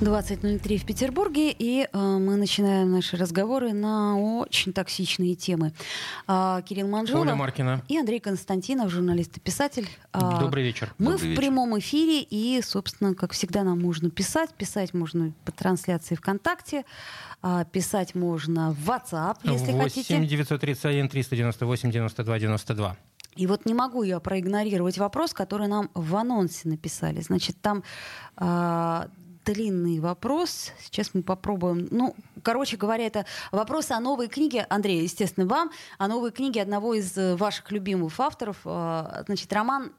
20.03 в Петербурге, и э, мы начинаем наши разговоры на очень токсичные темы. Э, Кирилл Манжула Оля Маркина. и Андрей Константинов, журналист и писатель. Э, Добрый вечер. Мы Добрый в вечер. прямом эфире, и, собственно, как всегда, нам можно писать. Писать можно по трансляции ВКонтакте, а, писать можно в WhatsApp, если 8 хотите. 931 398 92 92. И вот не могу я проигнорировать вопрос, который нам в анонсе написали. Значит, там а, длинный вопрос. Сейчас мы попробуем. Ну, короче говоря, это вопрос о новой книге. Андрей, естественно, вам. О новой книге одного из э, ваших любимых авторов. А, Значит, роман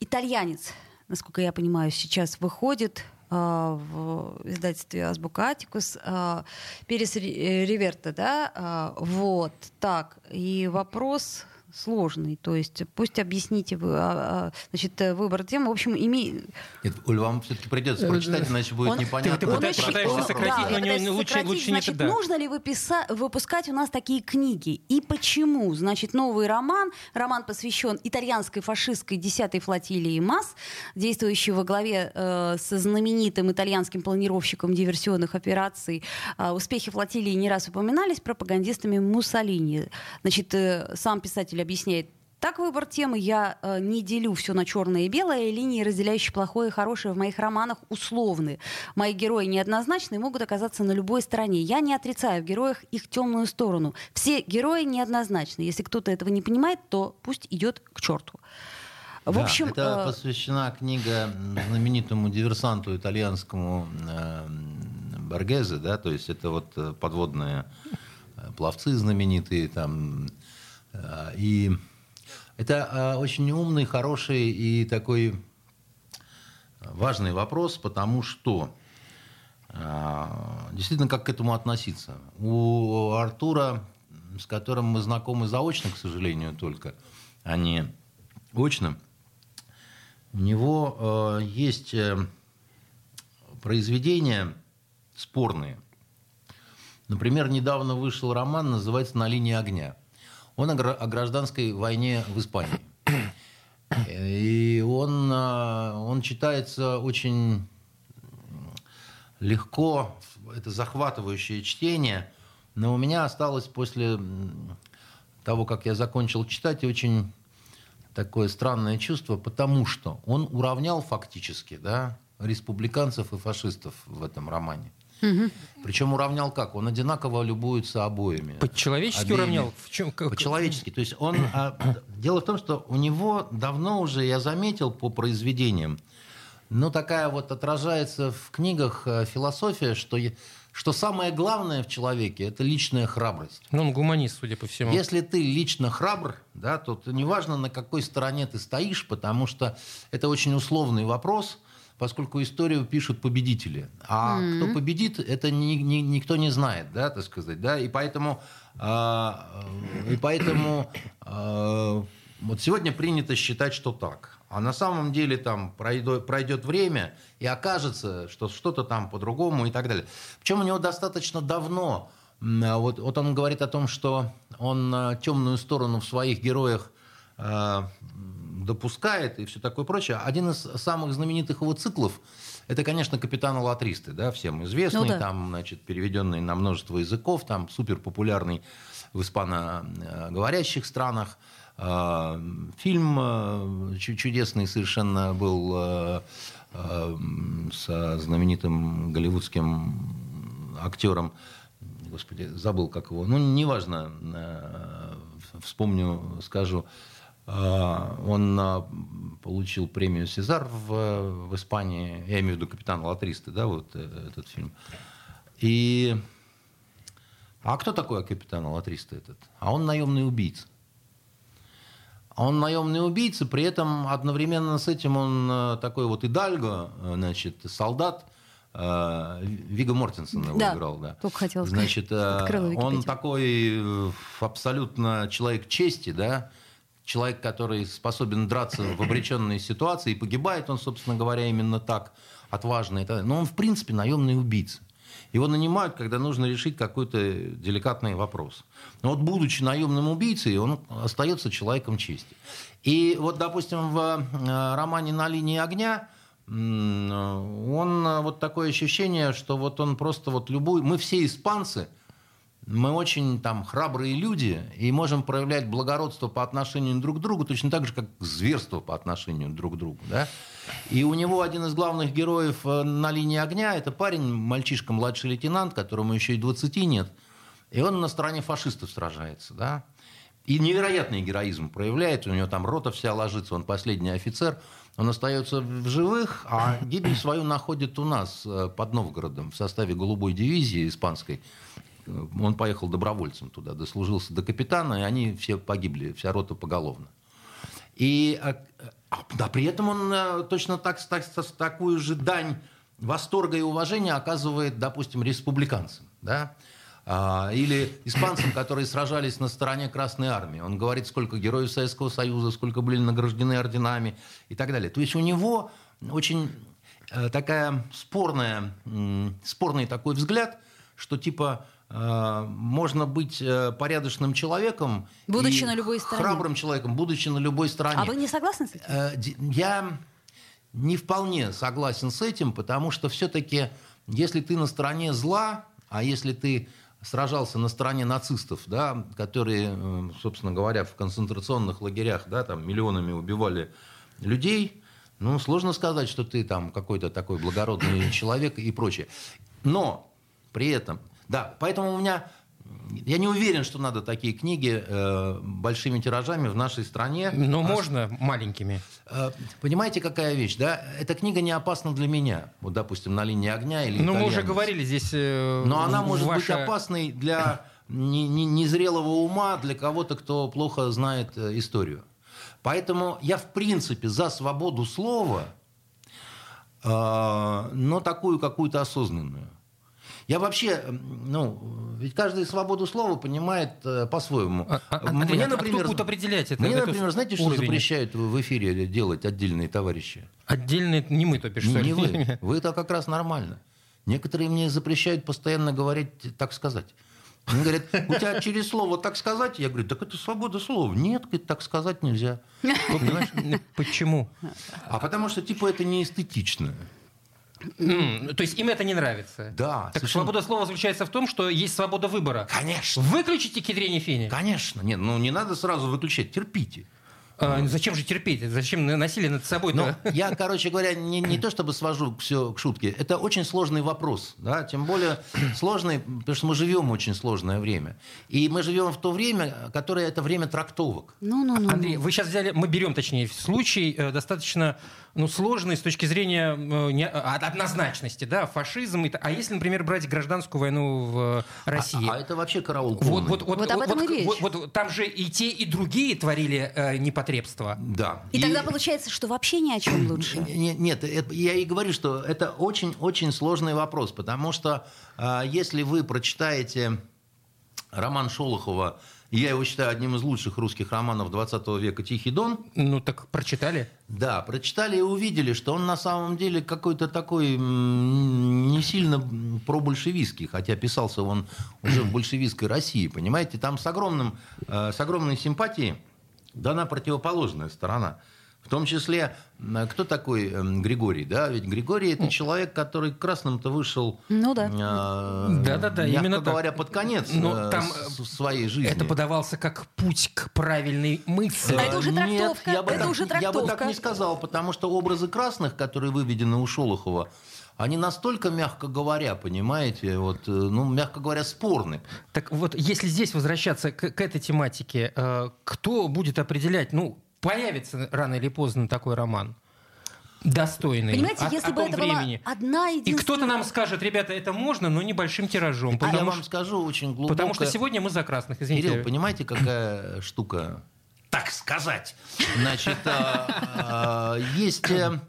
«Итальянец», насколько я понимаю, сейчас выходит а, в издательстве Азбука Атикус. а, Перес Ри- Риверта, да? Вот, так. И вопрос сложный. То есть пусть объясните вы, а, а, значит, э, выбор темы. В общем, име... Нет, Оль, вам все-таки придется прочитать, иначе будет Он- непонятно. Ты- ты пытаешься- он- сократить, да, но не- пытаюсь лучше- сократить. лучше не Значит, тогда. нужно ли выписа- выпускать у нас такие книги? И почему? Значит, новый роман. Роман посвящен итальянской фашистской 10-й флотилии МАС, действующей во главе э, со знаменитым итальянским планировщиком диверсионных операций. А, успехи флотилии не раз упоминались пропагандистами Муссолини. Значит, э, сам писатель объясняет, так выбор темы я э, не делю все на черное и белое. Линии, разделяющие плохое и хорошее в моих романах, условны. Мои герои неоднозначны и могут оказаться на любой стороне. Я не отрицаю в героях их темную сторону. Все герои неоднозначны. Если кто-то этого не понимает, то пусть идет к черту. В Да, общем, это э, посвящена книга знаменитому диверсанту итальянскому э, Боргезе, да, то есть это вот э, подводные э, пловцы знаменитые там. Э, И это э, очень умный, хороший и такой важный вопрос, потому что э, действительно как к этому относиться. У Артура, с которым мы знакомы заочно, к сожалению, только, а не очно, у него э, есть э, произведения спорные. Например, недавно вышел роман, называется «На линии огня». Он о, гра- о гражданской войне в Испании. И он, э, он читается очень легко, это захватывающее чтение, но у меня осталось после того, как я закончил читать, очень такое странное чувство, потому что он уравнял фактически да, республиканцев и фашистов в этом романе. Причем уравнял как? Он одинаково любуется обоими. По-человечески Обеими. уравнял? В чем, как- По-человечески. То есть он... а, дело в том, что у него давно уже, я заметил по произведениям, ну, такая вот отражается в книгах э, философия, что, что самое главное в человеке – это личная храбрость. Ну, он гуманист, судя по всему. Если ты лично храбр, да, то неважно, на какой стороне ты стоишь, потому что это очень условный вопрос, поскольку историю пишут победители. А кто победит, это ни- ни- никто не знает, да, так сказать. Да? И поэтому, а, и поэтому а, вот сегодня принято считать, что так. А на самом деле там пройдет, пройдет время, и окажется, что что-то там по-другому и так далее. Причем у него достаточно давно, а вот, вот он говорит о том, что он темную сторону в своих героях допускает и все такое прочее. Один из самых знаменитых его циклов это, конечно, «Капитан Латристы», да, всем известный, Ну да. там, значит, переведенный на множество языков, там супер популярный в испаноговорящих странах. А, Фильм чу- чудесный совершенно был э, со знаменитым голливудским актером, господи, забыл как его, ну, неважно, вспомню, скажу, А, Он а, получил премию «Сезар» в, в Испании, я имею в виду «Капитан Латристы», да, вот э, этот фильм. И... А кто такой капитан Латриста этот? А он наемный убийца. А он наемный убийца, при этом одновременно с этим он э, такой вот идальго, э, значит, солдат, Вига Мортенсен его Да, играл, да. только хотела сказать. Значит, он такой абсолютно человек чести, да, человек, который способен драться в обреченной ситуации, и погибает он, собственно говоря, именно так, отважно. Но он, в принципе, наемный убийца. Его нанимают, когда нужно решить какой-то деликатный вопрос. Но вот будучи наемным убийцей, он остается человеком чести. И вот, допустим, в э, романе «На линии огня» он э, вот такое ощущение, что вот он просто вот любой... Мы все испанцы, мы очень там храбрые люди и можем проявлять благородство по отношению друг к другу, точно так же, как зверство по отношению друг к другу. Да? И у него один из главных героев э, на линии огня – это парень, мальчишка, младший лейтенант, которому еще и 20 нет. И он на стороне фашистов сражается. Да? И невероятный героизм проявляет. У него там рота вся ложится, он последний офицер. Он остается в живых, а гибель свою находит у нас э, под Новгородом в составе голубой дивизии испанской. Э, он поехал добровольцем туда, дослужился до капитана, и они все погибли, вся рота поголовно. И а, да, при этом он э, точно так, так, такую же дань восторга и уважения оказывает, допустим, республиканцам. Да? А, или испанцам, которые сражались на стороне Красной Армии. Он говорит, сколько героев Советского Союза, сколько были награждены орденами и так далее. То есть у него очень э, такая спорная, спорный такой взгляд, что типа э, можно быть порядочным человеком, будучи на любой стороне, храбрым человеком, будучи на любой стороне. А вы не согласны с этим? Я не вполне согласен с этим, потому что все-таки, если ты на стороне зла, а если ты сражался на стороне нацистов, да, которые, э, собственно говоря, в концентрационных лагерях да, там, миллионами убивали людей, ну, сложно сказать, что ты там какой-то такой благородный человек и прочее. Но при этом, да, поэтому у меня я не уверен, что надо такие книги э, большими тиражами в нашей стране. Но а, можно маленькими. Э, понимаете, какая вещь, да? Эта книга не опасна для меня. Вот, допустим, на линии огня или. Ну, мы уже говорили здесь. Э, Но она может ваша... быть опасной для незрелого ума, для кого-то, кто плохо знает э, историю. Поэтому я в принципе за свободу слова, э, но такую какую-то осознанную. Я вообще, ну, ведь каждый свободу слова понимает э, по-своему. А, а, мне, Андрей, например, а кто будет определять это? Мне, например, знаете, что уровень? запрещают в эфире делать отдельные товарищи? Отдельные, не мы, то бишь, Не, вы. Вы это как раз нормально. Некоторые мне запрещают постоянно говорить «так сказать». Они говорят, у тебя через слово так сказать? Я говорю, так это свобода слова. Нет, так сказать нельзя. Почему? А потому что, типа, это не эстетично. То есть им это не нравится? Да. Так совершенно... свобода слова заключается в том, что есть свобода выбора. Конечно. Выключите кедрение фени. Конечно. Нет, ну не надо сразу выключать, терпите. А, зачем же терпеть? Зачем насилие над собой? Ну, я, короче говоря, не, не то чтобы свожу все к шутке. Это очень сложный вопрос. Да? Тем более сложный, потому что мы живем в очень сложное время. И мы живем в то время, которое это время трактовок. Ну, ну, ну. Андрей, вы сейчас взяли, мы берем, точнее, случай э, достаточно ну, сложный с точки зрения э, не, а, однозначности, да, фашизм. И, а если, например, брать гражданскую войну в России? А, а это вообще караул Вот, вот, вот, вот, об этом вот, и речь. Вот, вот, там же и те, и другие творили э, непотребство. Да. И, и тогда получается, что вообще ни о чем лучше. Нет, нет это, я и говорю, что это очень-очень сложный вопрос, потому что э, если вы прочитаете роман Шолохова я его считаю одним из лучших русских романов 20 века «Тихий дон». Ну, так прочитали? Да, прочитали и увидели, что он на самом деле какой-то такой не сильно пробольшевистский, хотя писался он уже в большевистской России, понимаете? Там с, огромным, э, с огромной симпатией дана противоположная сторона – в том числе, кто такой эм, Григорий? Да? Ведь Григорий это человек, который красным-то вышел, ну, да. Э, да, да, да, мягко именно говоря, так. под конец Но э, там своей жизни. Это подавался как путь к правильной мысли. А это уже трактовка. Нет, я бы, это так, уже трактовка. я бы так не сказал, потому что образы красных, которые выведены у Шолохова, они настолько, мягко говоря, понимаете, вот, э, ну, мягко говоря, спорны. Так вот, если здесь возвращаться к, к этой тематике, э, кто будет определять, ну, появится рано или поздно такой роман достойный. Понимаете, о, если о бы это времени. была одна единственная... И кто-то нам скажет, ребята, это можно, но небольшим тиражом. А я вам скажу очень глубоко. Потому что сегодня мы за красных, извините. Кирилл, понимаете, какая штука? Так сказать. Значит, есть э, а,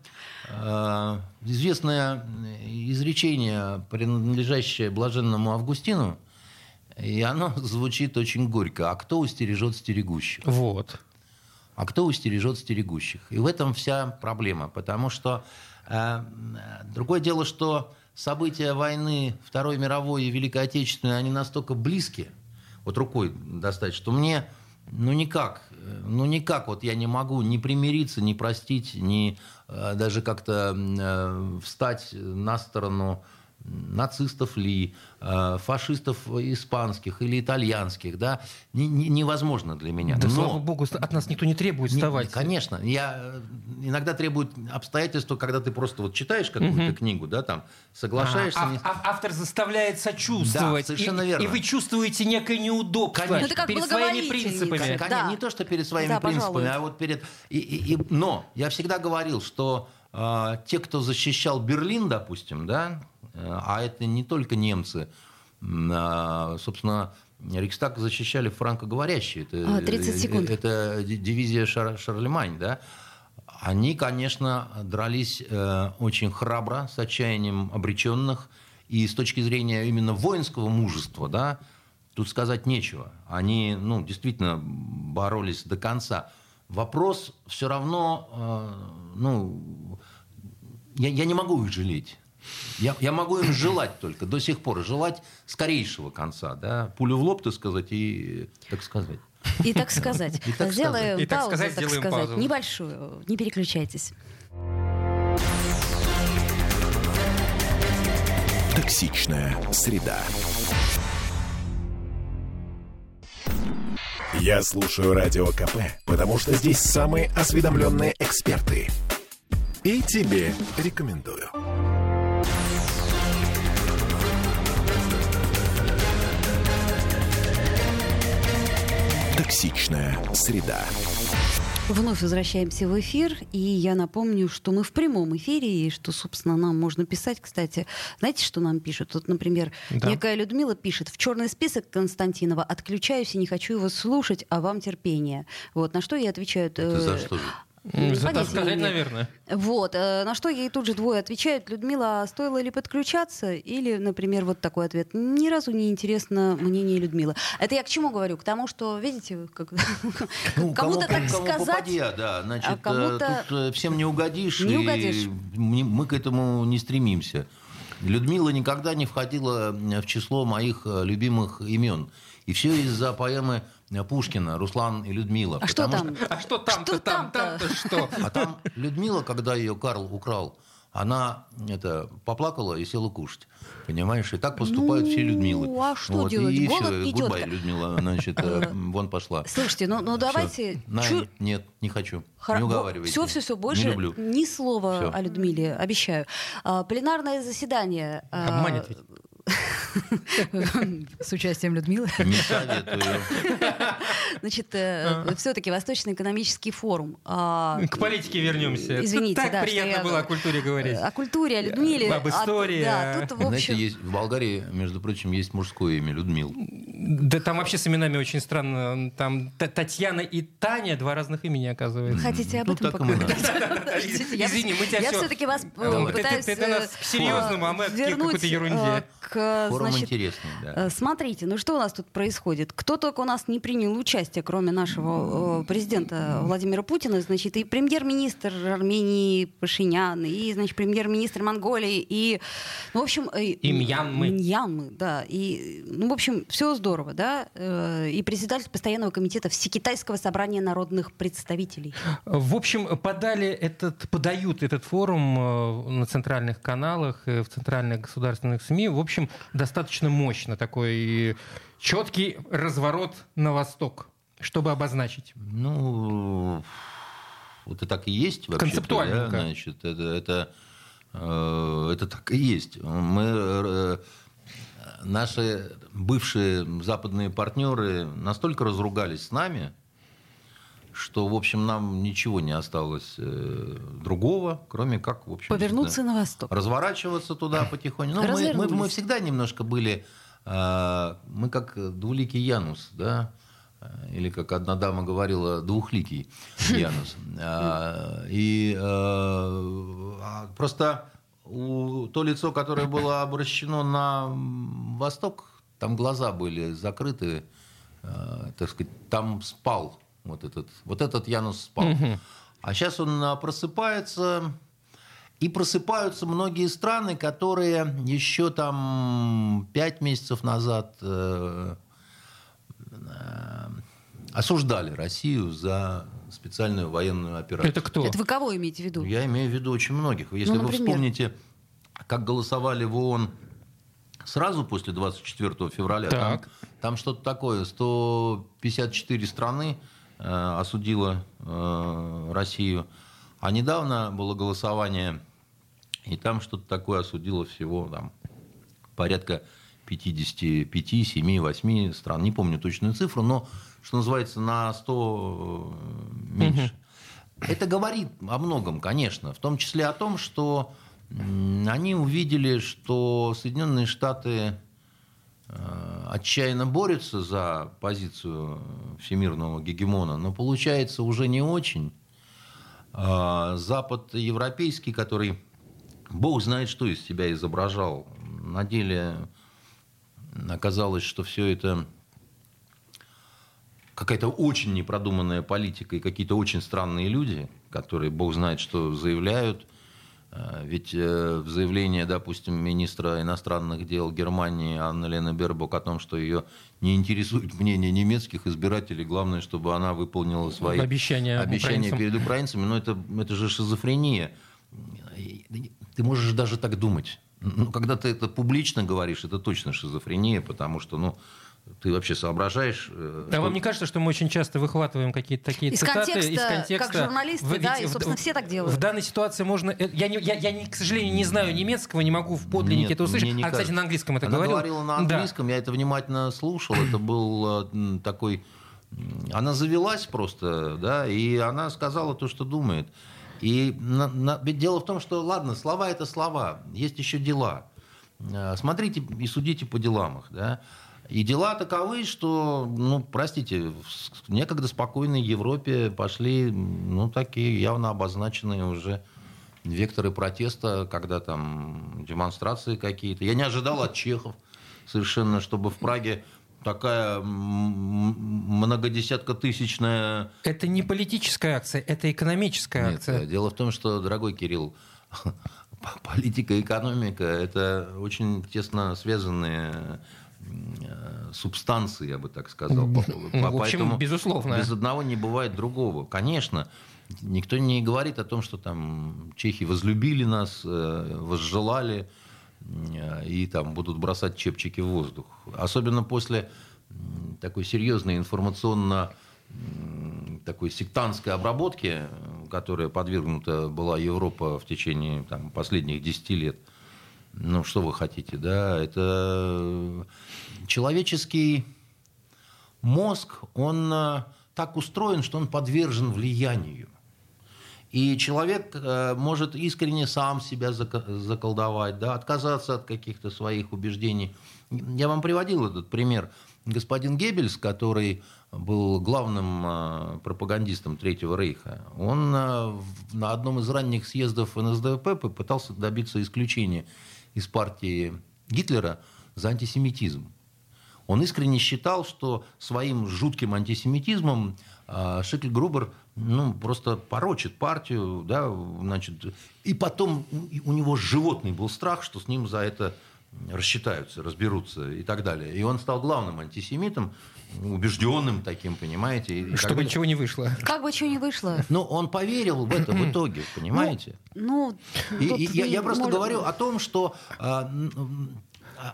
известное изречение, принадлежащее блаженному Августину, и оно звучит очень горько. А кто устережет стерегущих? Вот. а кто устережет стерегущих. И в этом вся проблема, потому что э, другое дело, что события войны Второй мировой и Великой Отечественной, они настолько близки, вот рукой достать, что мне ну никак, ну никак вот я не могу ни примириться, ни простить, ни э, даже как-то э, встать на сторону нацистов ли, э, фашистов испанских или итальянских, да, невозможно для меня. Да, Но, слава богу, от нас никто не требует вставать. Не, конечно, я э, иногда требует обстоятельства, когда ты просто вот читаешь какую-то угу. книгу, да, там соглашаешься. А, не... а, автор заставляет сочувствовать. Да, совершенно и, верно. И вы чувствуете некое неудобство конечно. Ну, перед своими принципами. Конечно, да. не то, что перед своими да, принципами, пожалуй. а вот перед. И, и, и... Но я всегда говорил, что э, те, кто защищал Берлин, допустим, да, а это не только немцы. А, собственно, Рейхстаг защищали франкоговорящие. Это, 30 секунд. Это дивизия Шар, Шарлемань, да? Они, конечно, дрались э, очень храбро, с отчаянием обреченных. И с точки зрения именно воинского мужества, да, тут сказать нечего. Они, ну, действительно боролись до конца. Вопрос все равно, э, ну, я, я не могу их жалеть. Я, я могу им желать только, до сих пор, желать скорейшего конца, да, пулю в лоб, так сказать, и так сказать. И так сказать. И так сделаем сказать. паузу, и так сказать, так сказать, паузу. небольшую, не переключайтесь. Токсичная среда. Я слушаю Радио КП, потому что здесь самые осведомленные эксперты. И тебе рекомендую. Токсичная среда. Вновь возвращаемся в эфир, и я напомню, что мы в прямом эфире, и что, собственно, нам можно писать, кстати. Знаете, что нам пишут? Тут, например, да. некая Людмила пишет, в черный список Константинова отключаюсь и не хочу его слушать, а вам терпение. Вот, на что я отвечаю... Это за что же? За сказать, наверное. Вот. Э, на что ей тут же двое отвечают. Людмила, а стоило ли подключаться? Или, например, вот такой ответ. Ни разу не интересно мнение Людмилы. Это я к чему говорю? К тому, что, видите, как... ну, кому-то так кому сказать... Попадья, да. Значит, а кому-то... тут э, всем не угодишь. Не угодишь. Мы к этому не стремимся. Людмила никогда не входила в число моих любимых имен. И все из-за поэмы Пушкина, Руслан и Людмила. А что там? Что... А что там-то, там, там-то что? А там Людмила, когда ее Карл украл, она это, поплакала и села кушать. Понимаешь? И так поступают ну, все Людмилы. Ну, а что вот, делать? И Голод все, идет. Goodbye, Людмила, значит, э, вон пошла. Слушайте, ну, ну давайте... На, Чу... Нет, не хочу. Хор... Не уговаривайте. Все, все, все, больше не люблю. ни слова все. о Людмиле, обещаю. А, пленарное заседание... А, Обманет ведь. С участием Людмилы. Не советую. Значит, э, все-таки Восточный экономический форум. А, К политике вернемся. Извините, так приятно было о культуре говорить. О культуре, о Людмиле. Об истории. Да, тут, в общем... Знаете, есть, в Болгарии, между прочим, есть мужское имя Людмил. Да там вообще с именами очень странно. Там Татьяна и Таня два разных имени, оказывается. Хотите об ну, этом поговорить? Извини, мы тебя Я все-таки вас э, пытаюсь... Ты нас к серьезному, а мы к какой-то ерунде. К, значит, э, смотрите, ну что у нас тут происходит? Кто только у нас не принял участие, кроме нашего э, президента Владимира Путина, значит, и премьер-министр Армении Пашинян, и, значит, премьер-министр Монголии, и, ну, в общем... Э, и Мьянмы. Мьянмы, да. И, ну, в общем, все здорово, да. И председатель постоянного комитета Всекитайского собрания народных представителей. В общем, подали этот, подают этот форум на центральных каналах, в центральных государственных СМИ. В общем, достаточно мощно такой четкий разворот на восток, чтобы обозначить. Ну, вот это так и есть вообще. Концептуально. Да, значит, это, это, э, это так и есть. Мы, э, наши бывшие западные партнеры настолько разругались с нами, что, в общем, нам ничего не осталось э, другого, кроме как, в общем... Повернуться на восток. Разворачиваться туда потихоньку. Ну, мы, мы, мы всегда немножко были... Э, мы как двуликий Янус, да? Или, как одна дама говорила, двухликий Янус. А, и э, а, просто то лицо, которое было обращено на восток, там глаза были закрыты, э, так сказать, там спал Вот этот, вот этот Янус спал. А сейчас он а, просыпается, и просыпаются многие страны, которые еще там пять месяцев назад э, э, осуждали Россию за специальную военную операцию. Это кто? Это вы кого имеете в виду? Я имею в виду очень многих. Если Ну, вы вспомните, как голосовали в ООН сразу после 24 февраля, там, Так. там что-то такое, 154 страны э, осудило э, Россию. А недавно было голосование, и там что-то такое осудило всего там, порядка 55, 7, 8 стран. Не помню точную цифру, но, что называется, на 100 меньше. Это говорит о многом, конечно, в том числе о том, что они увидели, что Соединенные Штаты э, отчаянно борются за позицию всемирного гегемона, но получается уже не очень. А Запад европейский, который бог знает, что из себя изображал, на деле оказалось, что все это какая-то очень непродуманная политика и какие-то очень странные люди, которые бог знает, что заявляют. А, Ведь э, в заявлении, допустим, министра иностранных дел Германии Анны Лены Бербок о том, что ее не интересует мнение немецких избирателей, главное, чтобы она выполнила свои Обещания обещания украинцам. перед украинцами, но это, это же шизофрения. Ты можешь даже так думать. Ну, когда ты это публично говоришь, это точно шизофрения, потому что, ну, ты вообще соображаешь... э, А что- вам не кажется, что мы очень часто выхватываем какие-то такие Из цитаты контекста, из контекста? как журналисты, В- да, ведь и, в- собственно, все так делают. В данной ситуации можно... э, Я, не, я, я не- к сожалению, не знаю немецкого, не могу в подлиннике Нет, это услышать. не а, кстати, кажется. на английском это Она говорила? говорила на Да. английском, я это внимательно слушал. Это был э, такой... Она завелась просто, да, и она сказала то, что думает. И на- на- ведь дело в том, что, ладно, слова – это слова, есть еще дела. Смотрите и судите по делам их, да. И дела таковы, что, ну, простите, в некогда спокойной Европе пошли, ну, такие явно обозначенные уже векторы протеста, когда там демонстрации какие-то. Я не ожидал от чехов совершенно, чтобы в Праге такая многодесятка тысячная... Это не политическая акция, это экономическая Нет, акция. дело в том, что, дорогой Кирилл, политика и экономика – это очень тесно связанные субстанции, я бы так сказал. Ну, По- в общем, безусловно. Без одного не бывает другого. Конечно, никто не говорит о том, что там чехи возлюбили нас, э, возжелали э, и там будут бросать чепчики в воздух. Особенно после такой серьезной информационно такой сектантской обработки, которая подвергнута была Европа в течение там, последних 10 лет. Ну, что вы хотите, да? Это человеческий мозг, он э, так устроен, что он подвержен влиянию. И человек э, может искренне сам себя заколдовать, да, отказаться от каких-то своих убеждений. Я вам приводил этот пример. Господин Геббельс, который был главным э, пропагандистом Третьего Рейха, он э, на одном из ранних съездов НСДАП попытался добиться исключения из партии Гитлера за антисемитизм. Он искренне считал, что своим жутким антисемитизмом а, Шикль Грубер ну, просто порочит партию, да, значит, и потом у него животный был страх, что с ним за это рассчитаются, разберутся и так далее. И он стал главным антисемитом, убежденным таким, понимаете. и- Чтобы как- ничего не вышло. Как бы что ни вышло. Ну, он поверил в это в итоге, понимаете? Ну, И- и я, я просто можно- говорю о том, что а,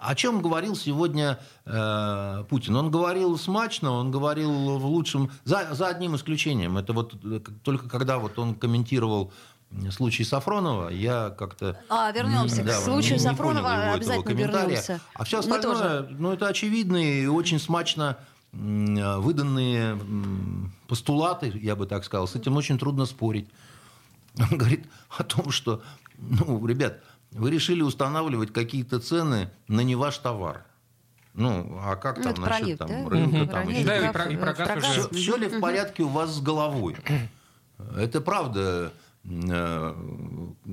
о чем говорил сегодня э, Путин. Он говорил смачно, он говорил в лучшем, за, за одним исключением. Это вот э, только когда вот он комментировал случай Сафронова, я как-то... А, вернемся Да, к случаю не- не Сафронова, понял его этого обязательно комментария. вернемся. А все остальное, ну, это очевидные и очень смачно выданные м, постулаты, я бы так сказал. С этим очень трудно спорить. Он говорит о том, что, ну, ребят, вы решили устанавливать какие-то цены на не ваш товар. Ну, а как Ну, там насчет пролив, там, да? рынка, Мгм. там, Пролив, еще Да, и про- и про э, газ уже. газ. все, ли в порядке у вас с головой? Это правда. Э,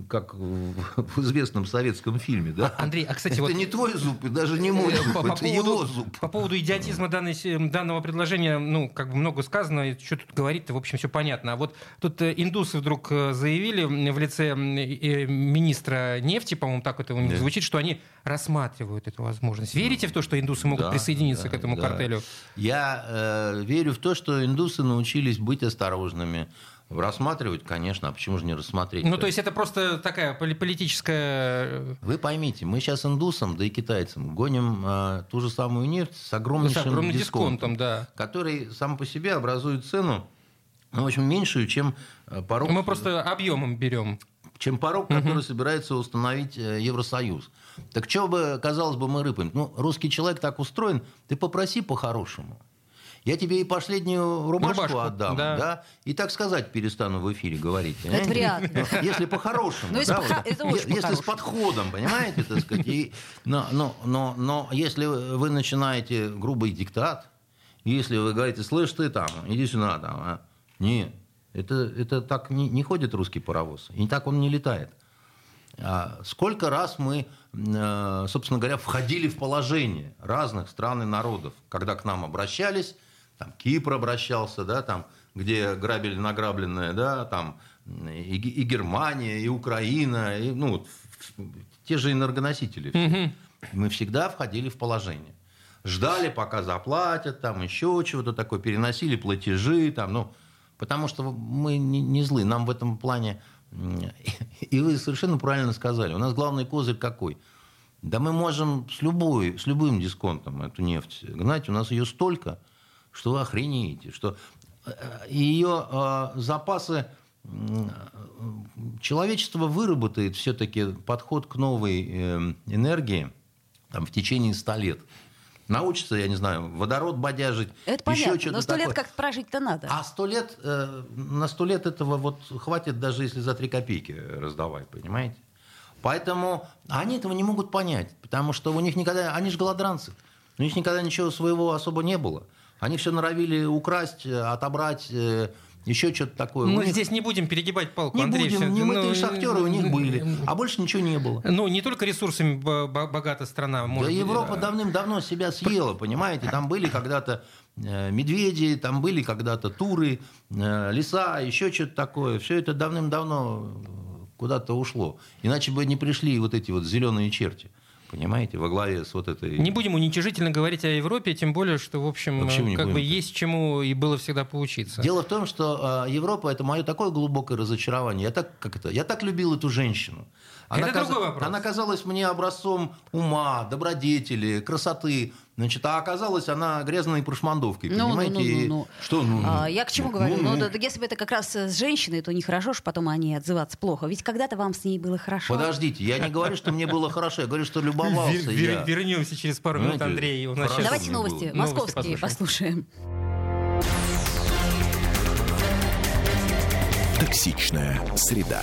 как в известном советском фильме, да? Андрей, а кстати, это вот... не твой зуб, и даже не мой зуб, по, это по поводу, его зуб. По поводу идиотизма данной, данного предложения, ну, как бы много сказано, что тут говорить-то, в общем, все понятно. А вот тут э, индусы вдруг э, заявили в лице министра нефти, по-моему, так это у них да. звучит, что они рассматривают эту возможность. Верите в то, что индусы могут да, присоединиться да, к этому да. картелю? Я э, верю в то, что индусы научились быть осторожными. Рассматривать, конечно, а почему же не рассмотреть? Ну, то есть это просто такая политическая... Э, Вы поймите, мы сейчас индусам, да и китайцам гоним э, ту же самую нефть с огромнейшим с огромным дисконтом, дисконтом да. который сам по себе образует цену, ну, в общем, меньшую, чем э, порог... Мы просто объемом берем. Чем порог, угу. который собирается установить э, Евросоюз. Так что бы, казалось бы, мы рыпаем? Ну, русский человек так устроен, ты попроси по-хорошему. Я тебе и последнюю рубашку, рубашку отдам, да. да, и так сказать перестану в эфире говорить. Это вряд ли. Если по-хорошему, ну, да, если с подходом, понимаете, так сказать. И, но, но, но, но если вы начинаете грубый диктат, если вы говорите, слышь, ты там, иди сюда, там, а? нет, это, это так не, не ходит русский паровоз, и так он не летает. А сколько раз мы, э, собственно говоря, входили в положение разных стран и народов, когда к нам обращались, там Кипр обращался, да, там, где грабили награбленное, да, там и, и Германия, и Украина, и, ну, те же энергоносители. Все. Мы всегда входили в положение. Ждали, пока заплатят, там еще чего-то такое, переносили платежи, там, ну, потому что мы не, не злы, нам в этом плане... И вы совершенно правильно сказали, у нас главный козырь какой? Да мы можем с, любой, с любым дисконтом эту нефть гнать, у нас ее столько – что вы охренеете, что э, ее э, запасы человечество выработает все-таки подход к новой э, энергии там, в течение 100 лет. Научится, я не знаю, водород бодяжить. Это еще понятно, но сто лет как прожить-то надо. А сто лет, на сто лет этого вот хватит, даже если за три копейки раздавать, понимаете? Поэтому они этого не могут понять, потому что у них никогда, они же голодранцы, у них никогда ничего своего особо не было. Они все норовили украсть, э, отобрать, э, еще что-то такое. Мы них... здесь не будем перегибать палку, не Андрей. будем, не мы ну, шахтеры у них были, а больше ничего не было. Ну, не только ресурсами богата страна. Может да быть, Европа давным-давно себя съела, понимаете? Там были когда-то э, медведи, там были когда-то туры, леса, еще что-то такое. Все это давным-давно куда-то ушло. Иначе бы не пришли вот эти вот зеленые черти понимаете, во главе с вот этой... Не будем уничижительно говорить о Европе, тем более, что, в общем, как бы есть чему и было всегда поучиться. Дело в том, что э, Европа – это мое такое глубокое разочарование. Я так, как это, я так любил эту женщину. Она это каз... другой вопрос. Она казалась мне образцом ума, добродетели, красоты. Значит, а оказалась она грязной прошмандовкой, ну, понимаете? Ну, ну, ну, ну. Что? Ну, ну. А, я к чему ну, говорю? Ну, ну, да, если бы это как раз с женщиной, то нехорошо, что потом о ней отзываться плохо. Ведь когда-то вам с ней было хорошо. Подождите, я не говорю, что мне было хорошо, я говорю, что любовался я. Вернемся через пару минут, Андрей. Давайте новости московские послушаем. Токсичная среда.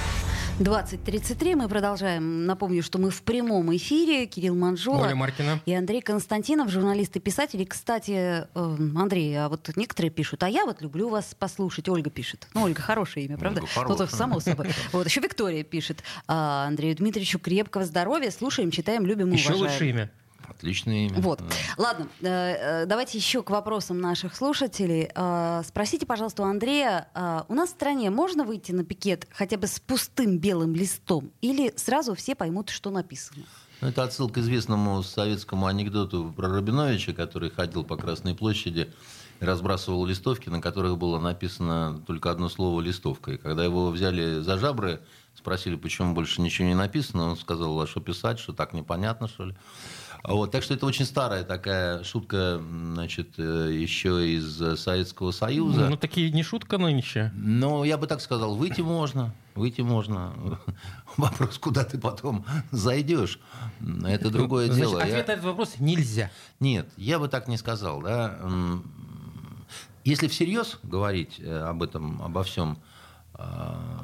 20.33. Мы продолжаем. Напомню, что мы в прямом эфире. Кирилл Манжула Оля Маркина. и Андрей Константинов, журналист и писатель. И, кстати, э, Андрей, а вот некоторые пишут, а я вот люблю вас послушать. Ольга пишет. Ну, Ольга хорошее имя, правда? Ольга хорошее. Ну, само собой. Вот, еще Виктория пишет. А, Андрею Дмитриевичу крепкого здоровья. Слушаем, читаем, любим и Еще уважаем. лучше имя. Отличное имя. Вот. Ладно, э, э, давайте еще к вопросам наших слушателей. Э, спросите, пожалуйста, у Андрея, у нас в стране можно выйти на пикет хотя бы с пустым белым листом? Или сразу все поймут, что написано? Ну, это отсылка к известному советскому анекдоту про Рабиновича, который ходил по Красной площади и разбрасывал листовки, на которых было написано только одно слово «листовка». И когда его взяли за жабры, спросили, почему больше ничего не написано, он сказал, а что писать, что так непонятно, что ли. Вот, так что это очень старая такая шутка, значит, э, еще из Советского Союза. Ну, такие не шутка нынче. Но я бы так сказал, выйти можно, выйти можно. Вопрос, куда ты потом зайдешь, это другое Значит, дело. Ответ Я- на этот вопрос нельзя. Нет, я бы так не сказал. Да? Если всерьез говорить э, об этом, обо всем,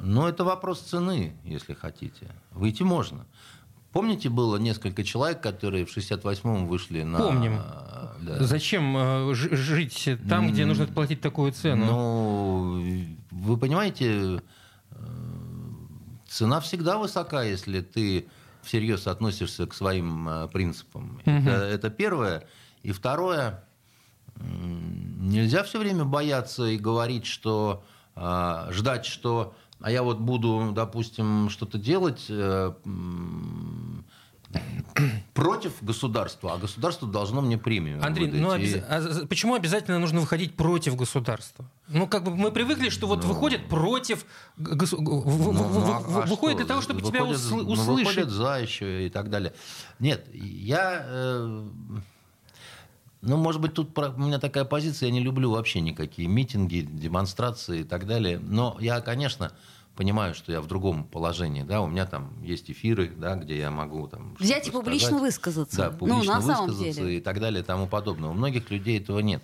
но это вопрос цены, если хотите. Выйти можно. Помните, было несколько человек, которые в 68-м вышли на... Помним. да. Зачем э, жить там, где нужно платить такую цену? Ну, вы понимаете, э, цена всегда высока, если ты всерьез относишься к своим э, принципам. Мгм. Это, это первое. И второе, нельзя все время бояться и говорить, что э, ждать, что а я вот буду, допустим, что-то делать э, против государства, а государство должно мне премию. Андрей, выдать. ну И- обяз- а почему обязательно нужно выходить против государства? Ну, как бы мы привыкли, что вот выходят против г- госу- в- в- Ну, в- ну, а- в- а выходят что? для того, чтобы тебя Выходят- усл- ну, услышать. Выходят за еще и так далее. Нет, я... э, ну, может быть, тут у меня такая позиция, я не люблю вообще никакие митинги, демонстрации и так далее. Но я, конечно, понимаю, что я в другом положении. Да? У меня там есть эфиры, да, где я могу там, Взять и публично сказать. высказаться. Да, ну, публично на самом высказаться деле. и так далее и тому подобное. У многих людей этого нет.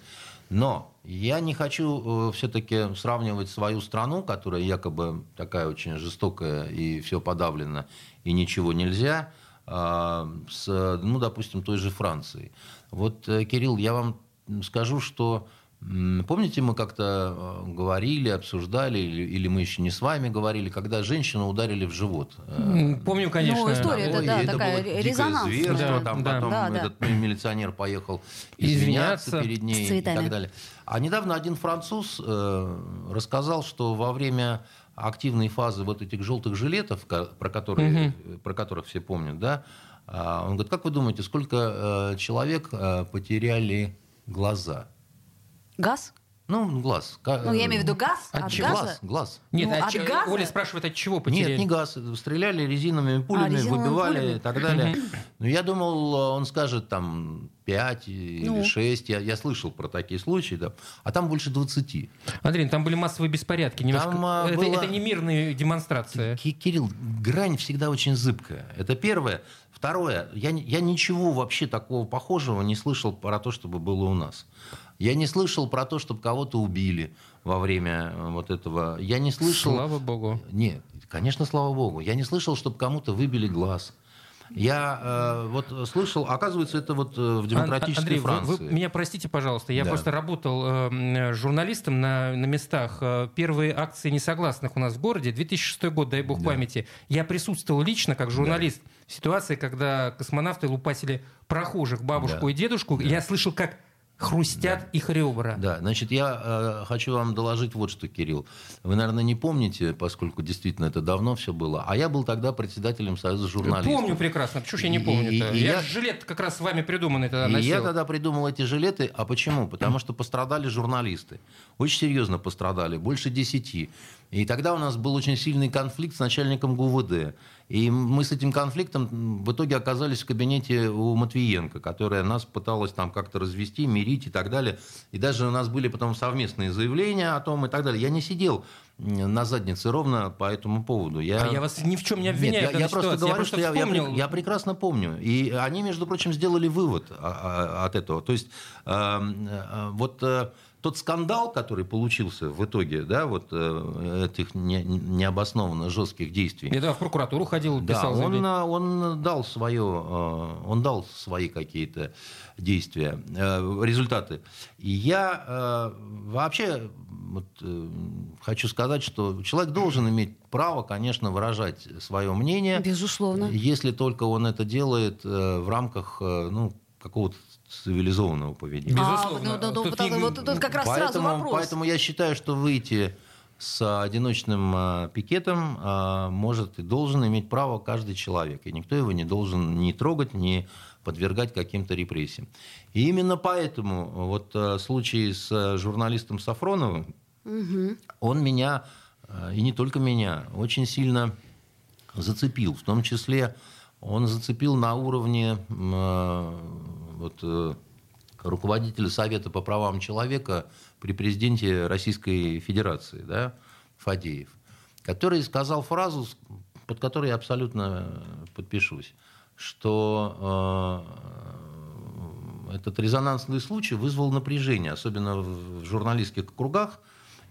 Но я не хочу все-таки сравнивать свою страну, которая якобы такая очень жестокая и все подавлено, и ничего нельзя, а, с, ну, допустим, той же Францией. Вот, э, Кирилл, я вам скажу, что помните, мы как-то э, говорили, обсуждали, или, или мы еще не с вами говорили, когда женщину ударили в живот. Э, Помню, конечно. Ну, история, Ой, да, это такая было дикое резонансная. зверство, Да, там да. потом Да, да. этот милиционер поехал извиняться, Извиняться. перед ней и так далее. А недавно один француз э, рассказал, что во время активной фазы вот этих желтых жилетов, про которые, про которых все помнят, да, он говорит, как вы думаете, сколько э, человек э, потеряли глаза? Газ? Ну, глаз. Ну, я имею в виду газ От от чего? газа. Глаз, глаз. Нет, Ну, а от че- газа? Оля спрашивает, от чего потеряли? Нет, не газ. Стреляли резиновыми пулями, резиновыми выбивали пулями? и так далее. Но я думал, он скажет там 5 или Ну. 6. Я, я слышал про такие случаи. Да. А там больше 20. Андрей, там были массовые беспорядки. Немножко... Там, а, это, было- это не мирные демонстрации. Ки- Кирилл, грань всегда очень зыбкая. Это первое. Второе, я, я ничего вообще такого похожего не слышал про то, чтобы было у нас. Я не слышал про то, чтобы кого-то убили во время э, вот этого. Я не слышал... Слава богу. Нет, конечно, слава богу. Я не слышал, чтобы кому-то выбили глаз. Я э, вот слышал, оказывается, это вот э, в демократической Андрей, вы- Франции. Вы, меня простите, пожалуйста, я Да. просто работал э, м, журналистом на, на местах. Э, Первые акции несогласных у нас в городе, 2006 год, дай бог Да. памяти. Я присутствовал лично как журналист в ситуации, когда космонавты лупасили прохожих, бабушку Да. и дедушку. Я слышал, как хрустят их ребра. Да, значит, я э, хочу вам доложить вот что, Кирилл. Вы, наверное, не помните, поскольку действительно это давно все было, а я был тогда председателем Союза журналистов. Помню прекрасно. Почему я не помню-то? и- и я я- жилет как раз с вами придуманный тогда И носил. я тогда придумал эти жилеты. А почему? Потому что пострадали журналисты. Очень серьезно пострадали, больше десяти. И тогда у нас был очень сильный конфликт с начальником ГУВД. И мы с этим конфликтом в итоге оказались в кабинете у Матвиенко, которая нас пыталась там как-то развести, мирить и так далее. И даже у нас были потом совместные заявления о том и так далее. Я не сидел на заднице ровно по этому поводу. Я... А я вас ни в чем не обвиняю. Нет, я, я просто говорю, что я, я вспомнил. прек- я прекрасно помню. И они, между прочим, сделали вывод а, а, от этого. То есть э, э, вот э, тот скандал, который получился в итоге, да, вот э, этих не- необоснованно жестких действий, Я в прокуратуру ходил, да, писал он, заявление. э, он дал свое, э, он дал свои какие-то действия, результаты. И я вообще вот, хочу сказать, что человек должен иметь право, конечно, выражать свое мнение, Безусловно. если только он это делает в рамках ну, какого-то цивилизованного поведения. Безусловно. А, ну, ну, Тут потому- не- вот тут как раз сразу Поэтому, вопрос. поэтому я считаю, что выйти с одиночным э, пикетом э, может и должен иметь право каждый человек. И никто его не должен ни трогать, ни подвергать каким-то репрессиям. И именно поэтому вот э, случай с э, журналистом Сафроновым, Мгм. он меня, э, и не только меня, очень сильно зацепил. В том числе он зацепил на уровне э, вот, э, руководителя Совета по правам человека при президенте Российской Федерации, да, Фадеев, который сказал фразу, под которой я абсолютно подпишусь, что э, этот резонансный случай вызвал напряжение, особенно в журналистских кругах,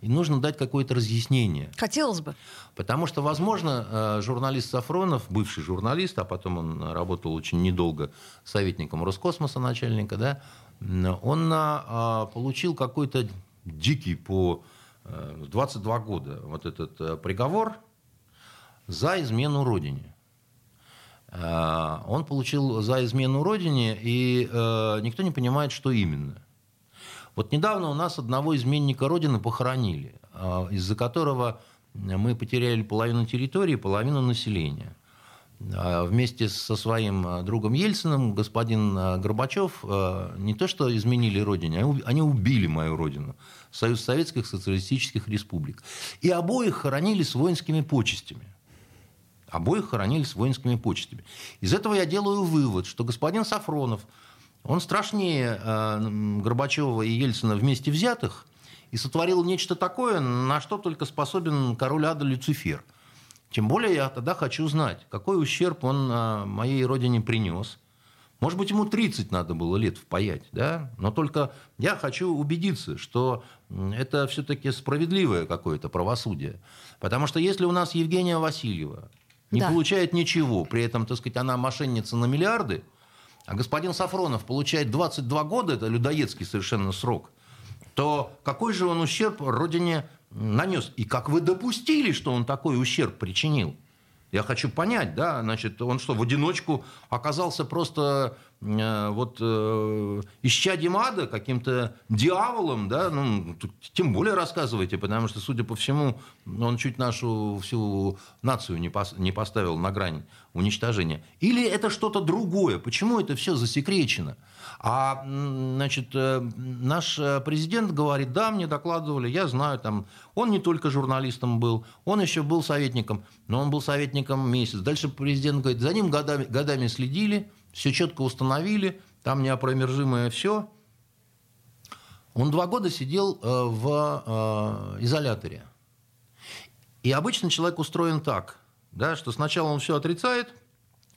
и нужно дать какое-то разъяснение. Хотелось бы. Потому что, возможно, э, журналист Сафронов, бывший журналист, а потом он работал очень недолго советником Роскосмоса начальника, да, он а, получил какой-то дикий по 22 э, года вот этот э, приговор за измену Родине. Он получил за измену Родине, и никто не понимает, что именно. Вот недавно у нас одного изменника Родины похоронили, а, из-за которого мы потеряли половину территории, половину населения. А, вместе со своим а, другом Ельциным господин Горбачев не то что изменили родине, они убили мою родину, Союз Советских Социалистических Республик. И обоих хоронили с воинскими почестями. Обоих хоронили с воинскими почестями. Из этого я делаю вывод, что господин Сафронов – он страшнее э, Горбачева и Ельцина вместе взятых и сотворил нечто такое, на что только способен король ада Люцифер. Тем более я тогда хочу знать, какой ущерб он э, моей родине принес. Может быть, ему 30 надо было лет впаять, да? Но только я хочу убедиться, что это все-таки справедливое какое-то правосудие. Потому что если у нас Евгения Васильева не да. получает ничего, при этом, так сказать, она мошенница на миллиарды, а господин Сафронов получает 22 года, это людоедский совершенно срок, то какой же он ущерб родине нанес? И как вы допустили, что он такой ущерб причинил? Я хочу понять, да, значит, он что, в одиночку оказался просто э, вот э, исчадием ада, каким-то дьяволом, да, ну, тем более рассказывайте, потому что, судя по всему, он чуть нашу всю нацию не, пос, не поставил на грань уничтожения. Или это что-то другое? Почему это все засекречено? А, значит, э, наш э, президент говорит, да, мне докладывали, я знаю, там, он не только журналистом был, он еще был советником, но он был советником месяц. Дальше президент говорит, за ним годами, годами следили, все четко установили, там неопровержимое все. Он два года сидел э, в изоляторе. И обычно человек устроен так, да, что сначала он все отрицает,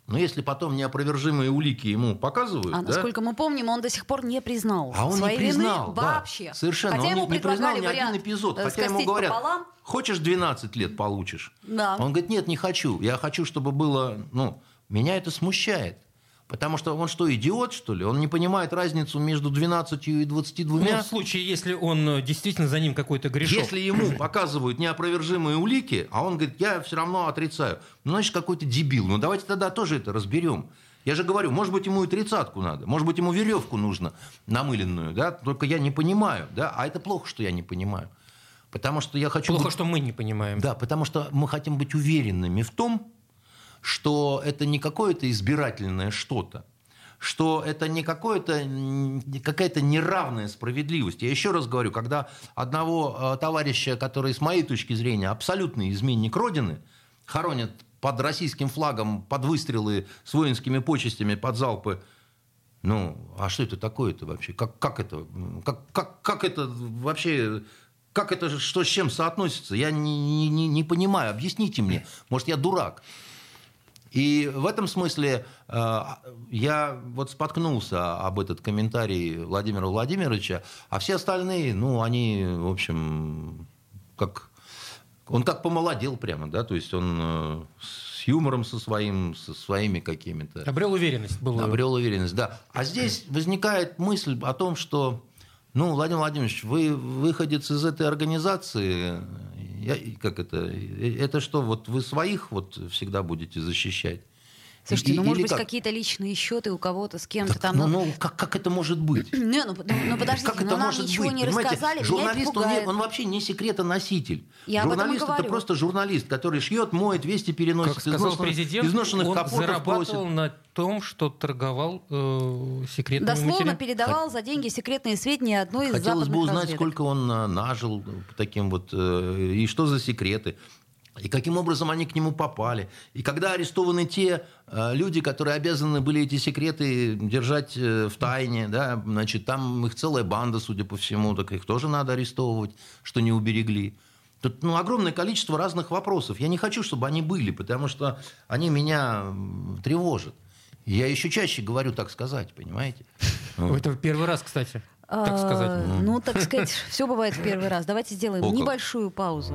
но если потом неопровержимые улики ему показывают... А насколько да, мы помним, он до сих пор не признал а он своей не признал, вины да, вообще. Совершенно. Хотя он ему не, не признал ни один эпизод. Хотя ему говорят, пополам. хочешь 12 лет получишь? Да. Он говорит, нет, не хочу. Я хочу, чтобы было... Ну, меня это смущает. Потому что он что, идиот, что ли? Он не понимает разницу между 12 и 22? Ну, в случае, если он э, действительно за ним какой-то грешок. Если ему показывают неопровержимые улики, а он говорит, я все равно отрицаю, ну, значит, какой-то дебил. Ну, давайте тогда тоже это разберем. Я же говорю, может быть, ему и тридцатку надо, может быть, ему веревку нужно намыленную, да, только я не понимаю, да, а это плохо, что я не понимаю. Потому что я хочу... Плохо, быть... что мы не понимаем. Да, потому что мы хотим быть уверенными в том, что это не какое-то избирательное что-то, что это не какое-то, какая-то неравная справедливость. Я еще раз говорю, когда одного э, товарища, который с моей точки зрения абсолютный изменник Родины, хоронят под российским флагом, под выстрелы с воинскими почестями, под залпы, ну, а что это такое-то вообще? Как, как это? Как, как, как это вообще как это, что с чем соотносится? Я не, не, не понимаю. Объясните мне. Может, я дурак. И в этом смысле э, я вот споткнулся об этот комментарий Владимира Владимировича, а все остальные, ну, они, в общем, как... Он как помолодел прямо, да, то есть он э, с юмором со своим, со своими какими-то... Обрел уверенность. Был... Обрел уверенность, да. А здесь возникает мысль о том, что, ну, Владимир Владимирович, вы выходец из этой организации, я, как это? Это что, вот вы своих вот всегда будете защищать? Слушайте, и, ну, может быть, как? какие-то личные счеты у кого-то с кем-то так, там. Ну, ну как, как это может быть? Не, ну, ну, ну подождите, как ну, это нам может ничего быть? не Понимаете, рассказали, журналист, он, он вообще не секретоноситель. Я журналист это говорю. просто журналист, который шьет, моет, вести переносит. Как сказал изношенных, президент, изношенных он зарабатывал просит. на том, что торговал э, секретными Дословно материалами. передавал за деньги секретные сведения одной из Хотелось западных бы узнать, разведок. сколько он нажил таким вот, э, и что за секреты. И каким образом они к нему попали. И когда арестованы те э, люди, которые обязаны были эти секреты держать э, в тайне, да, значит, там их целая банда, судя по всему, так их тоже надо арестовывать, что не уберегли. Тут ну, огромное количество разных вопросов. Я не хочу, чтобы они были, потому что они меня тревожат. Я еще чаще говорю так сказать, понимаете? Это первый раз, кстати. Так сказать. А, Ну, так сказать, все бывает в первый раз. Давайте сделаем небольшую паузу.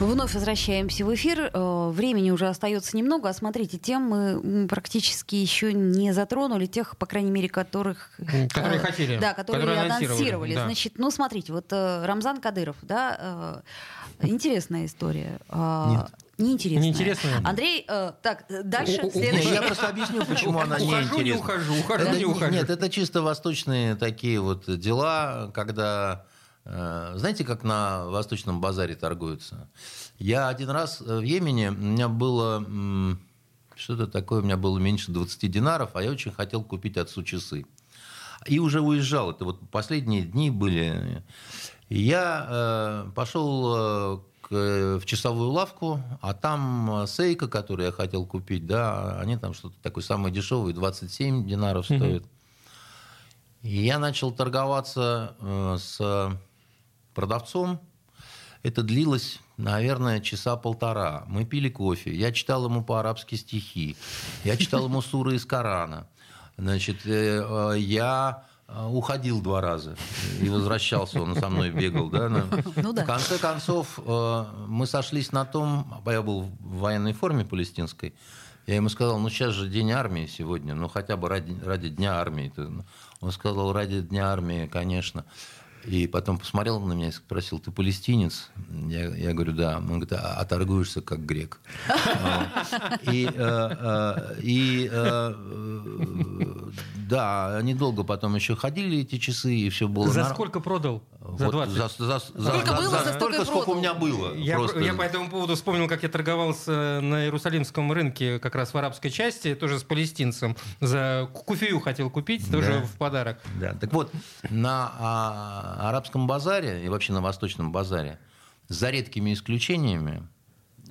Вновь возвращаемся в эфир. Э, Времени уже остается немного. А смотрите, тем мы практически еще не затронули, тех, по крайней мере, которых... Которые э, хотели, Да, которые, которые анонсировали. анонсировали, да. Значит, ну, смотрите, вот э, Рамзан Кадыров, да, э, интересная история. Нет. Неинтересная. Неинтересная? Андрей, э, так, дальше, У- следующий. я просто объясню, почему она Ухожу, не неинтересна. ухожу, ухожу, Это не- ухожу. Нет, это чисто восточные такие вот дела, когда... э, Знаете, как на Восточном базаре торгуются? Я один раз в Йемене, у меня было что-то такое, у меня было меньше 20 динаров, а я очень хотел купить отцу часы. И уже уезжал, это вот последние дни были. Я э, пошел э, к- в часовую лавку, а там э, Сейка, которую я хотел купить, да, они там что-то такое самое дешевое, 27 динаров Мгм. стоит. И я начал торговаться э, с продавцом. Это длилось, наверное, часа полтора. Мы пили кофе. Я читал ему по-арабски стихи. Я читал ему суры из Корана. Значит, э, э, я э, уходил два раза и возвращался, он со мной бегал. Да? на- Ну да. В конце концов, мы сошлись на том, а я был в военной форме палестинской, я ему сказал, ну сейчас же день армии сегодня, ну хотя бы ради, ради дня армии. Он сказал, ради дня армии, конечно. И потом посмотрел на меня и спросил, ты палестинец? Я, я говорю, да. Он говорит, а, а торгуешься как грек. И, э, э, и э, да, они долго потом еще ходили, эти часы, и все было За сколько продал? За Вот 20? за- за- за- Сколько было, за столько сколько у меня было. Я, я по этому поводу вспомнил, как я торговался на Иерусалимском рынке, как раз в арабской части, тоже с палестинцем. За куфею хотел купить, тоже в подарок. Да. Так вот, на а, арабском базаре и вообще на восточном базаре, за редкими исключениями,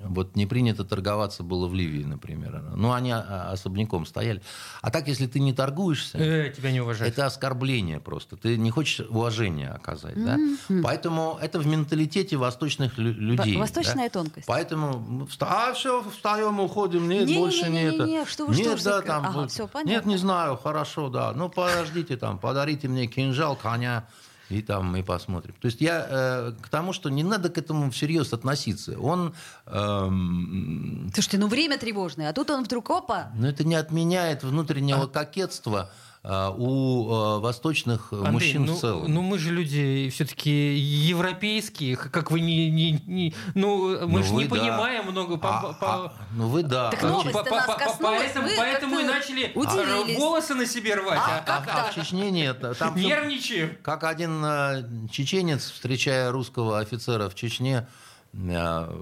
вот не принято торговаться было в Ливии, например. Ну, они а, особняком стояли. А так, если ты не торгуешься, Э, тебя не уважают. это оскорбление просто. Ты не хочешь уважения оказать. Да? Поэтому это в менталитете восточных лю- людей. Во- восточная да? тонкость. Поэтому а все, встаем, уходим, нет, Не-не-не-не-не, больше не это. что вы, что нет, вы, да, что- там, Ага, вот, всё, нет, понятно. не знаю, хорошо, да. Ну, подождите там, подарите мне кинжал, коня, и там мы посмотрим. То есть я э, к тому, что не надо к этому всерьез относиться. Он, эм, Слушайте, ну время тревожное, а тут он вдруг опа. ну, это не отменяет внутреннего кокетства э, у э, восточных Андрей, мужчин ну, в целом. ну мы же люди все-таки европейские, как вы не, не- не- ну мы Ну, же не да. понимаем много по, А- по- а, ну вы да. Так А новость- по- нас по- по- коснулась, поэтому, вы поэтому и начали удивились. а, волосы на себе рвать, а, как а в Чечне нет. Там всё- нервничаем. Как один э, чеченец, встречая русского офицера в Чечне, э,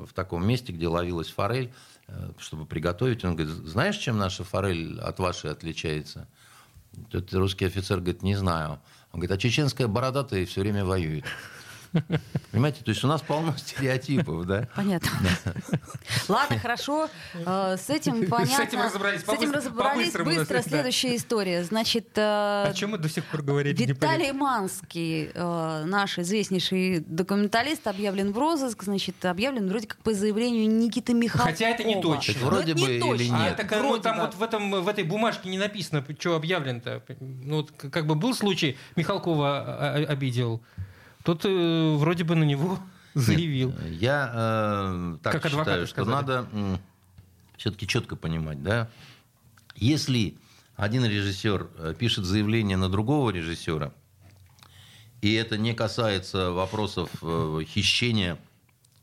в таком месте, где ловилась форель, э, чтобы приготовить, он говорит, знаешь, чем наша форель от вашей отличается? Тот русский офицер говорит, не знаю. Он говорит, а чеченская бородатая все время воюет. Понимаете, то есть у нас полно стереотипов, да? Понятно. Ладно, хорошо. Э, С этим понятно. этим разобрались. С этим разобрались. Быстро да. следующая история. Значит, э, О чем мы до сих пор говорили? Виталий. Манский, э, наш известнейший документалист, объявлен в розыск, значит, объявлен вроде как по заявлению Никиты Михалкова. Хотя это не точно. Так Но вроде бы или точно. А нет? ну, Вроде там вот в, этом, в этой бумажке не написано, что объявлен-то. Ну, вот как бы был случай, Михалкова а, а, обидел. Тот э, вроде бы на него заявил. Я э, так Как считаю, что сказали. надо все-таки четко понимать, да, если один режиссер э, пишет заявление на другого режиссера, и это не касается вопросов э, хищения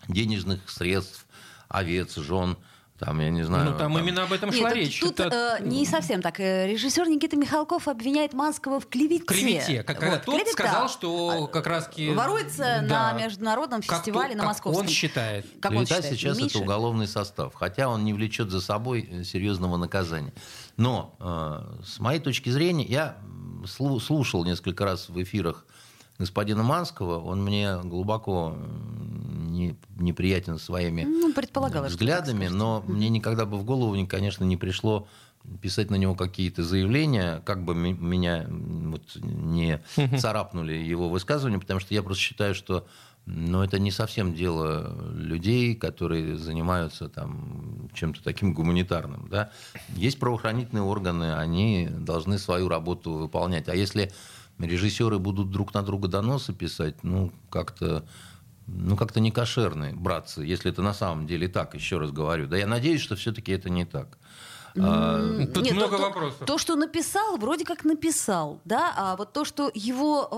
денежных средств, овец, жен, там, я не знаю. Ну, там, именно об этом Нет, шла тут, речь. тут, Это- э, не совсем так. Э, Режиссер Никита Михалков обвиняет Манского в клевете. клевете. Как, Вот, тот клевета. сказал, что как раз Воруется на международном Как фестивале то- на московском. он считает. Как он Клевета считает, сейчас это уголовный состав, хотя он не влечет за собой э, серьезного наказания. Но э, с моей точки зрения, я слушал несколько раз в эфирах господина Манского, он мне глубоко не- неприятен своими Ну, взглядами, но мне никогда бы в голову, конечно, не пришло писать на него какие-то заявления, как бы ми- меня вот, не царапнули его высказывания, потому что я просто считаю, что ну, это не совсем дело людей, которые занимаются там, чем-то таким гуманитарным. Да? Есть правоохранительные органы, они должны свою работу выполнять. А если режиссеры будут друг на друга доносы писать, ну, как-то ну, как-то не кошерные, братцы, если это на самом деле так, еще раз говорю. Да я надеюсь, что все-таки это не так. А, Тут Нет, много то, вопросов. То, что написал, вроде как написал, да, а вот то, что его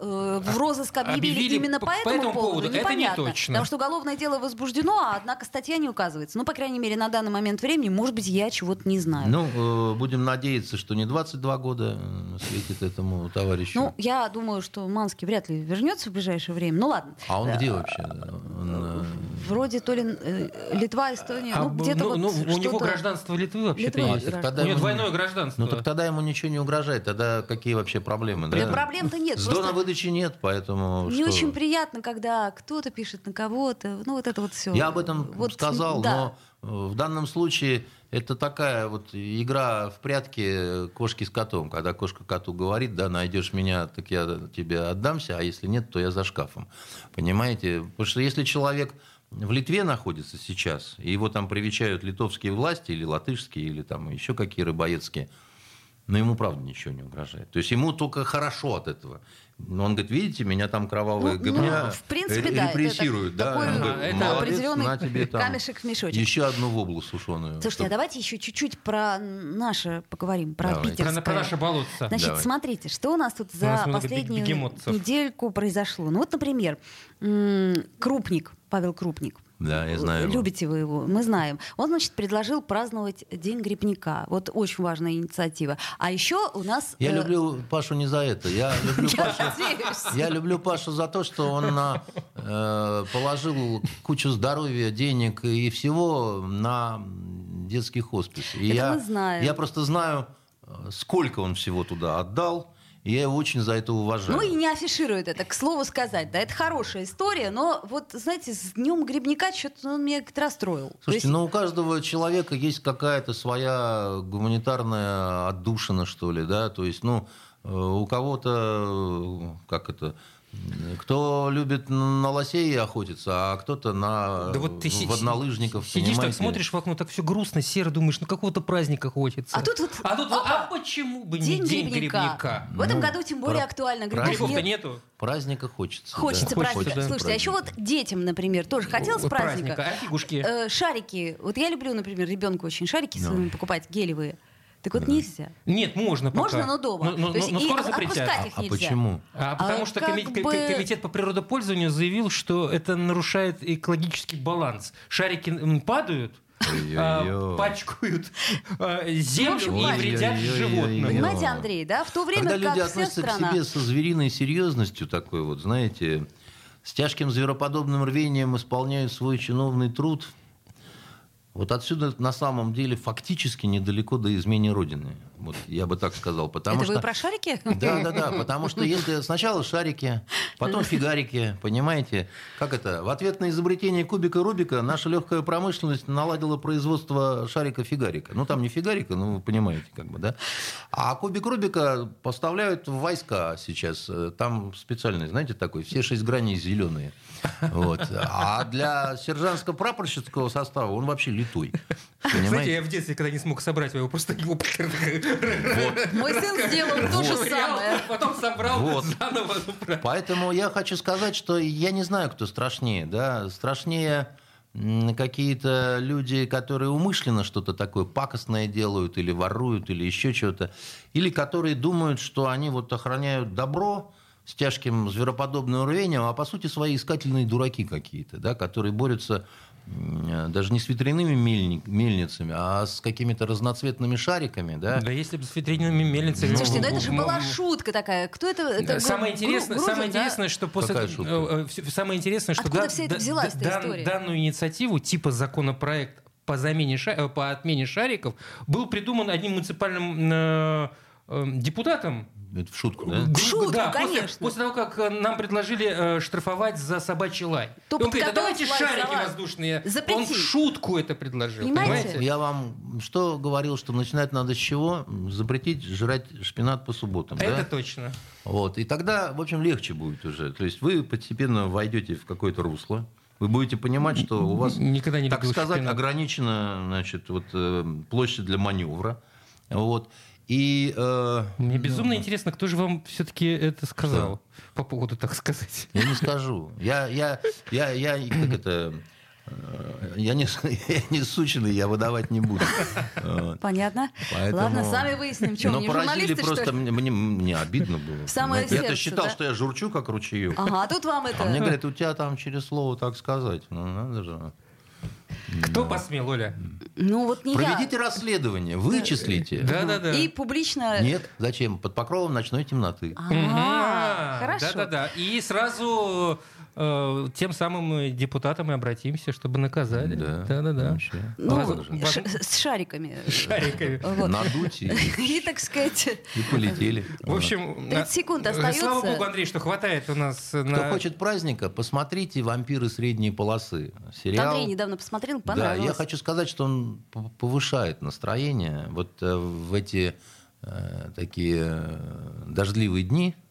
э, э, в розыск объявили, Объявили именно по- по, по этому, этому поводу, поводу, это не непонятно. точно. Потому что уголовное дело возбуждено, а однако статья не указывается. Ну, по крайней мере, на данный момент времени, может быть, я чего-то не знаю. Ну, э, будем надеяться, что не 22 года э, светит этому товарищу. Ну, я думаю, что Манский вряд ли вернется в ближайшее время. Ну ладно. а он Э, где вообще? Он, э, Вроде то ли э, Литва, Эстония, А, ну где-то ну, вот ну, у него гражданство Литвы вообще-то Литва, есть. гражданство. Тогда у него двойное гражданство. Ну, так тогда ему ничего не угрожает. Тогда какие вообще проблемы? Да да? проблем-то нет, Сдона просто- выдачи нет, поэтому Не что? очень приятно, когда кто-то пишет на кого-то. Ну, вот это вот все. Я об этом вот, сказал, да. но э, в данном случае это такая вот игра в прятки кошки с котом. Когда кошка коту говорит, да, найдешь меня, так я тебе отдамся, а если нет, то я за шкафом. Понимаете? Потому что если человек в Литве находится сейчас, и его там привечают литовские власти, или латышские, или там еще какие рыбоедские, но ему, правда, ничего не угрожает. То есть ему только хорошо от этого. Но он говорит, видите, меня там кровавые Ну, гобня ну, в принципе, да, это репрессируют. да? такой, Он говорит, это «Молодец, определенный на тебе там камешек в мешочек. Еще одну воблу сушеную. Слушайте, а давайте еще чуть-чуть про наше поговорим, про Давайте. питерское. Про, про наше болотце. Значит, Давай. смотрите, что у нас тут за нас последнюю недельку произошло. Ну вот, например, м, Крупник, Павел Крупник. Да, я знаю. его. Любите вы его, мы знаем. Он, значит, предложил праздновать День грибника. Вот очень важная инициатива. А еще у нас... Я э, люблю Пашу не за это. Я люблю Я Пашу, я люблю Пашу за то, что он э, положил кучу здоровья, денег и всего на детский хоспис. И Это я, мы знаем. я просто знаю, э, сколько он всего туда отдал, и я его очень за это уважаю. Ну и не афиширует это, к слову сказать. Да, это хорошая история, но вот, знаете, с днем грибника что-то он меня как-то расстроил. Слушайте, есть- ну у каждого человека есть какая-то своя гуманитарная отдушина, что ли, да, то есть, ну, э, у кого-то, э, как это, кто любит на лосей охотиться, а кто-то на Да вот ты си- воднолыжников, Сидишь так, понимаете? смотришь в окно, так все грустно, серо, думаешь, ну какого-то праздника хочется. А тут вот- а, тут, вот, а почему бы не день грибника? В этом Ну, году тем более про- актуально. Грибов Грибов-то нет. нету. Праздника хочется. Хочется да. праздника. да. Слушайте, а еще вот детям, например, тоже хотелось праздника. А фигушки? Э, шарики. Вот я люблю, например, ребенку очень шарики Ну. своим покупать, гелевые. Так вот нельзя. Нет, можно пока. Можно, но дома. Но, но- То есть но скоро запретят. их А нельзя. почему? А потому А что как коми- бы- ко- комитет по природопользованию заявил, что это нарушает экологический баланс. Шарики падают, а, Ой-ой-ой. пачкают а, землю общем, и вредят животным. Понимаете, Андрей, да? В то время Когда люди как вся относятся страна... к себе со звериной серьезностью такой вот, знаете, с тяжким звероподобным рвением исполняют свой чиновный труд, вот отсюда на самом деле фактически недалеко до измены Родины. Вот я бы так сказал. Потому Это что... вы про шарики? Да, да, да, потому что если сначала шарики, потом фигарики, понимаете, как это? В ответ на изобретение кубика Рубика наша легкая промышленность наладила производство шарика-фигарика. Ну, там не фигарика, ну, вы понимаете, как бы, да? А кубик Рубика поставляют в войска сейчас. Там специальный, знаете, такой, все шесть граней зеленые. Вот. А для сержантско-прапорщицкого состава он вообще литой. Знаете, Понимаете? я в детстве, когда не смог собрать его, просто его Мой сын сделал то же Вот. самое. потом собрал Вот. заново. Поэтому я хочу сказать, что я не знаю, кто страшнее. Да? Страшнее какие-то люди, которые умышленно что-то такое пакостное делают, или воруют, или еще что-то. Или которые думают, что они вот охраняют добро, с тяжким звероподобным рвением, а по сути свои искательные дураки какие-то, да, которые борются даже не с ветряными мельни- мельницами, а с какими-то разноцветными шариками, да. Да если бы с ветряными мельницами... Слушайте, ну это же была шутка такая. Кто это? это Самое Гру- интересное, Грузин, самое да? интересное, что после Какая шутка? э, самое интересное, что Откуда да- вся эта да- взялась-то да- история? данную инициативу типа законопроект по замене ша- э, по отмене шариков был придуман одним муниципальным э, э, депутатом. Это в шутку, да? Друг- шутку, да, после- конечно. После, того, как э, нам предложили э, штрафовать за собачий лай. То он говорит, а давайте шарики воздушные. Запрети. Он в шутку это предложил. Понимаете? Понимаете? Я вам что говорил, что начинать надо с чего? Запретить жрать шпинат по субботам. Это да? точно. Вот. И тогда, в общем, легче будет уже. То есть вы постепенно войдете в какое-то русло. Вы будете понимать, что у вас, Никогда не так сказать, шпинат. ограничена значит, вот, э, площадь для маневра. Вот. И э, Мне безумно интересно, кто же вам все-таки это сказал по поводу, так сказать. я не скажу. Я, я, я, я, как это, э, я не, я не сученный, я выдавать не буду. Понятно. Поэтому- Ладно, сами выясним, что Но не поразили что просто, ли? мне, мне, мне обидно было. Самое Знаете, Я-то сердце, считал, да? что я журчу, как ручеек. Ага, а тут вам А это... мне говорят, у тебя там через слово так сказать. Ну, надо же. Кто посмел, Оля? Ну вот не Проведите расследование, вычислите. я. Да-да-да. И публично... Нет, зачем? Под покровом ночной темноты. А, хорошо. Да-да-да. И сразу э, тем самым э, депутатам и обратимся, чтобы наказали. Да. Да-да-да. Вообще. Ну, Воз- воз- ш- с шариками. Шариками. Вот. Надуть и, так сказать, и полетели. В общем, 30 секунд э, остается. Слава богу, Андрей, что хватает у нас Кто на... хочет праздника, посмотрите «Вампиры средней полосы». Сериал. Андрей недавно посмотрел, Да, понравилось. я хочу сказать, что он повышает настроение. Вот э, в эти э, такие э, дождливые дни э,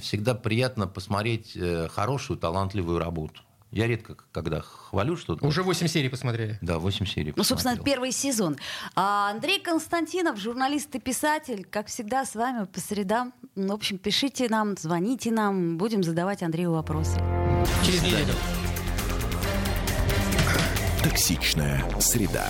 всегда приятно посмотреть э, хорошую, талантливую работу. Я редко, когда хвалю что-то... Уже 8 серий посмотрели. Да, 8 серий Ну, собственно, первый сезон. А Андрей Константинов, журналист и писатель, как всегда, с вами по средам. Ну, В общем, пишите нам, звоните нам, будем задавать Андрею вопросы. Через неделю. Токсичная среда.